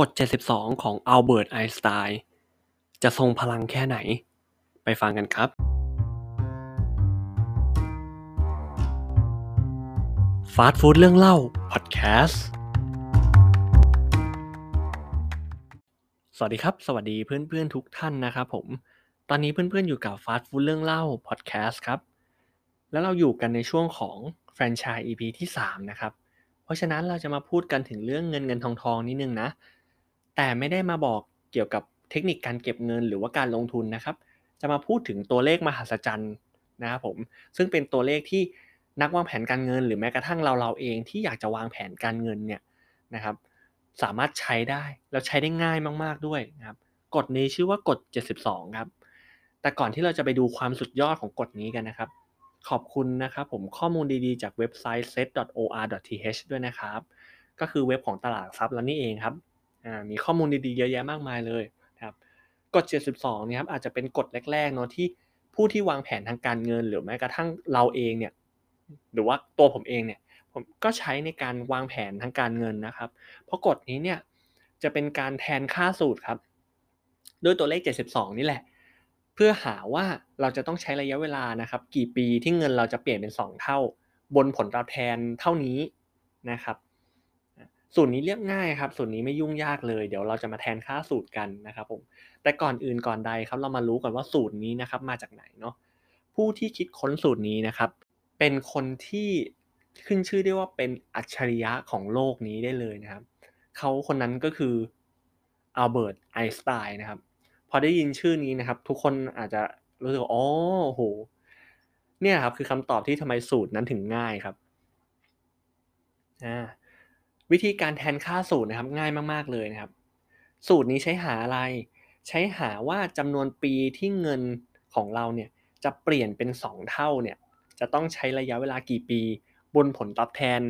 กฎ 72 ของอัลเบิร์ต ไอน์สไตน์ จะทรงพลังแค่ไหน ไปฟังกันครับ ฟาสต์ฟู้ดเรื่องเล่า พอดแคสต์ สวัสดีครับ สวัสดีเพื่อนๆทุกท่านนะครับผม ตอนนี้เพื่อนๆอยู่กับฟาสต์ฟู้ดเรื่องเล่า พอดแคสต์ครับ แล้วเราอยู่กันในช่วงของแฟรนไชส์ EP ที่ 3 นะครับ เพราะฉะนั้นเราจะมาพูดกันถึงเรื่องเงินเงินทองทองนิดนึงนะ แต่ไม่ได้มาบอกเกี่ยวกับเทคนิคการเก็บเงินหรือว่าการลงทุนนะครับ จะมาพูดถึงตัวเลขมหัศจรรย์นะครับผม ซึ่งเป็นตัวเลขที่นักวางแผนการเงิน หรือแม้กระทั่งเราเราเองที่อยากจะวางแผนการเงินเนี่ยนะครับสามารถใช้ได้แล้วใช้ได้ง่ายมากๆด้วยนะครับกฎนี้ชื่อว่ากฎ 72 ครับ แต่ก่อนที่เราจะไปดูความสุดยอดของกฎนี้กันนะครับ ขอบคุณนะครับผมข้อมูลดีๆ จากเว็บไซต์ set.or.th ด้วยนะครับ ก็คือเว็บของตลาดทรัพย์แล้วนี่เองครับ มีข้อมูลดีๆเยอะแยะมากมายเลยครับกฎ 72นี่ยครับอาจจะเป็นกฎแรกๆเนาะที่ผู้ที่วางแผนทางการเงิน หรือแม้กระทั่งเราเองเนี่ยหรือว่าตัวผมเองเนี่ยผมก็ใช้ในการวางแผนทางการเงินนะครับ เพราะกฎนี้เนี่ยจะเป็นการแทนค่าสูตรครับ ด้วยตัวเลข 72 นี่แหละ เพื่อหาว่าเราจะต้องใช้ระยะเวลานะครับ กี่ปีที่เงินเราจะเปลี่ยนเป็น 2 เท่า บนผลตอบแทนเท่านี้นะครับ สูตรนี้เรียบง่ายครับ สูตรนี้ไม่ยุ่งยากเลย เดี๋ยวเราจะมาแทนค่าสูตรกันนะครับผม แต่ก่อนอื่นก่อนใดครับ เรามารู้ก่อนว่าสูตรนี้นะครับมาจากไหนเนาะ ผู้ที่คิดค้นสูตรนี้นะครับ เป็นคนที่ขึ้นชื่อได้ว่าเป็นอัจฉริยะของโลกนี้ได้เลยนะครับ เขาคนนั้นก็คืออัลเบิร์ตไอน์สไตน์นะครับ พอได้ยินชื่อนี้นะครับ ทุกคนอาจจะรู้สึกอ๋อโห เนี่ยครับคือคำตอบที่ทำไมสูตรนั้นถึงง่ายครับ อ่า วิธีการแทนค่าสูตรนะครับง่ายมากๆเลยนะครับ สูตรนี้ใช้หาอะไร ใช้หาว่าจำนวนปีที่เงินของเราเนี่ยจะเปลี่ยนเป็น 2 เท่าเนี่ยจะต้องใช้ระยะเวลากี่ปี บนผลตอบแทน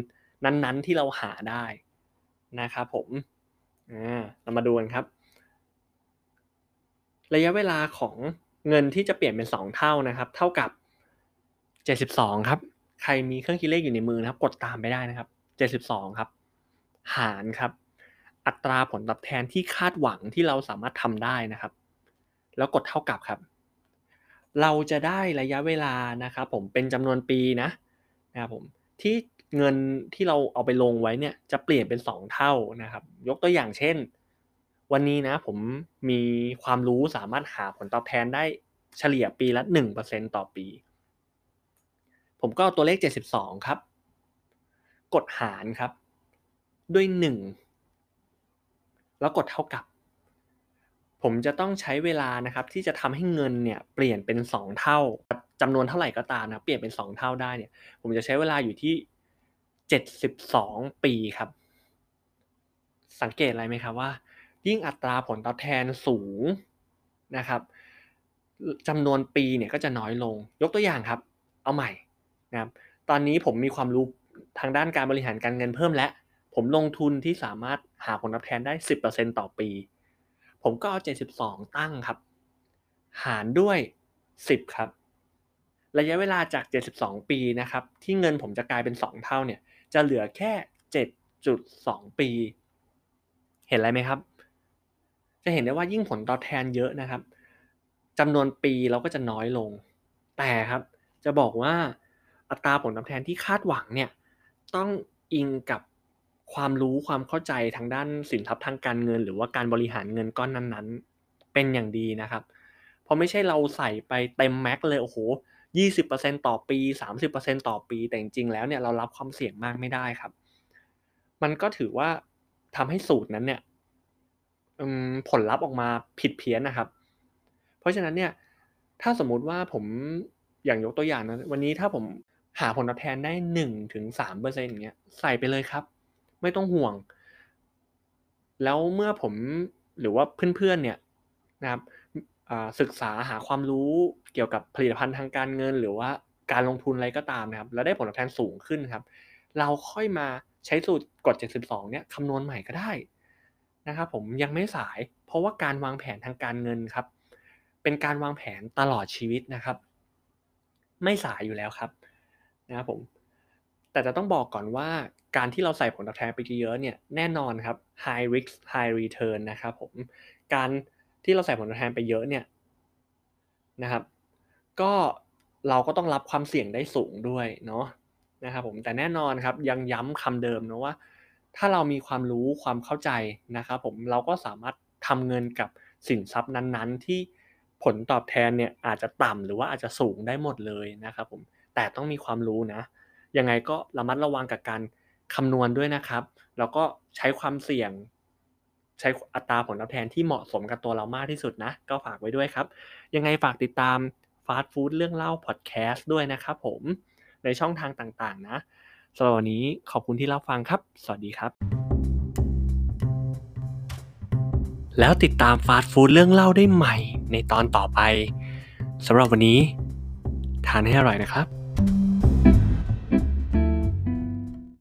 นั้นๆที่เราหาได้นะครับผมเรามาดูกันครับ ระยะเวลาของเงินที่จะเปลี่ยนเป็น 2 เท่านะครับ เท่ากับ 72 ครับ ใครมีเครื่องคิดเลขอยู่ในมือนะครับ กดตามไปได้นะครับ 72 ครับ หารครับ อัตราผลตอบแทนที่คาดหวังที่เราสามารถทำได้นะครับ แล้วกดเท่ากับครับ เราจะได้ระยะเวลานะครับผมเป็นจำนวนปีนะนะครับผมที่เงินที่เราเอาไปลงไว้เนี่ยจะเปลี่ยนเป็น 2 เท่านะครับ ยกตัวอย่างเช่น วันนี้นะผมมีความรู้สามารถหาผลตอบแทนได้เฉลี่ยปีละ 1%ต่อปี ผมก็เอาตัวเลข 72 ครับ กดหารครับ ด้วยหนึ่งแล้วกดเท่ากับ ผมจะต้องใช้เวลานะครับที่จะทำให้เงินเนี่ยเปลี่ยนเป็นสองเท่าจำนวนเท่าไหร่ก็ตามนะเปลี่ยนเป็นสองเท่าได้เนี่ย ผมจะใช้เวลาอยู่ที่เจ็ดสิบสองปีครับ สังเกตอะไรไหมครับว่า ยิ่งอัตราผลตอบแทนสูงนะครับจำนวนปีเนี่ยก็จะน้อยลง ยกตัวอย่างครับ เอาใหม่นะครับ ตอนนี้ผมมีความรู้ทางด้านการบริหารการเงินเพิ่มแล้ว ผมลงทุนที่สามารถหาผลตอบแทนได้ 10%ต่อปี ผมก็เอา 72 ตั้งครับ หารด้วย 10 ครับ ระยะเวลาจาก 72 ปีนะครับ ที่เงินผมจะกลายเป็น 2 เท่าเนี่ย จะเหลือแค่ 7.2 ปี เห็นอะไรไหมครับ จะเห็นได้ว่ายิ่งผลตอบแทนเยอะนะครับจำนวนปีเราก็จะน้อยลง แต่ครับ จะบอกว่าอัตราผลตอบแทนที่คาดหวังเนี่ย ต้องอิงกับ ความรู้ความเข้าใจทางด้านสินทรัพย์ทางการเงิน หรือว่าการบริหารเงินก้อนนั้นๆ เป็นอย่างดีนะครับ เพราะไม่ใช่เราใส่ไปเต็มแม็กเลยโอ้โหยี่สิบเปอร์เซ็นต่อปีสามสิบเปอร์เซ็นต่อปี แต่จริงๆแล้วเนี่ยเรารับความเสี่ยงมากไม่ได้ครับ มันก็ถือว่าทำให้สูตรนั้นเนี่ยผลลัพธ์ออกมาผิดเพี้ยนนะครับ เพราะฉะนั้นเนี่ย ถ้าสมมุติว่าผมอย่างยกตัวอย่างนะวันนี้ถ้าผมหาผลตอบแทนได้หนึ่งถึงสามเปอร์เซ็นต์เงี้ยใส่ไปเลยครับ ไม่ต้องห่วง แล้วเมื่อผมหรือว่าเพื่อนๆเนี่ยนะครับศึกษาหาความรู้เกี่ยวกับผลิตภัณฑ์ทางการเงิน หรือว่าการลงทุนอะไรก็ตามนะครับ แล้วได้ผลตอบแทนสูงขึ้นครับ เราค่อยมาใช้สูตรกด 72 เนี่ยคำนวณใหม่ก็ได้นะครับผมยังไม่สายเพราะว่าการวางแผนทางการเงินครับ เป็นการวางแผนตลอดชีวิตนะครับ ไม่สายอยู่แล้วครับนะครับผม แต่จะต้องบอกก่อนว่าการที่เราใส่ผลตอบแทนไปเยอะเนี่ยแน่นอนครับ high risk high return นะครับผมการที่เราใส่ผลตอบแทนไปเยอะเนี่ยนะครับ ก็เราก็ต้องรับความเสี่ยงได้สูงด้วยเนาะนะครับผมแต่แน่นอนครับยังย้ำคำเดิมนะว่า ถ้าเรามีความรู้ความเข้าใจนะครับผมเราก็สามารถทำเงินกับสินทรัพย์นั้นๆ ที่ผลตอบแทนเนี่ยอาจจะต่ำหรือว่าอาจจะสูงได้หมดเลยนะครับผมแต่ต้องมีความรู้นะ ยังไงก็ระมัดระวังกับการคำนวณด้วยนะครับ แล้วก็ใช้ความเสี่ยง ใช้อัตราผลตอบแทนที่เหมาะสมกับตัวเรามากที่สุดนะ ก็ฝากไว้ด้วยครับ ยังไงฝากติดตามฟาสต์ฟู้ดเรื่องเล่าพอดแคสต์ด้วยนะครับผมในช่องทางต่างๆ นะสำหรับวันนี้ขอบคุณที่รับฟังครับ สวัสดีครับ แล้วติดตามฟาสต์ฟู้ดเรื่องเล่าได้ใหม่ในตอนต่อไปสำหรับวันนี้ ทานให้อร่อยนะครับ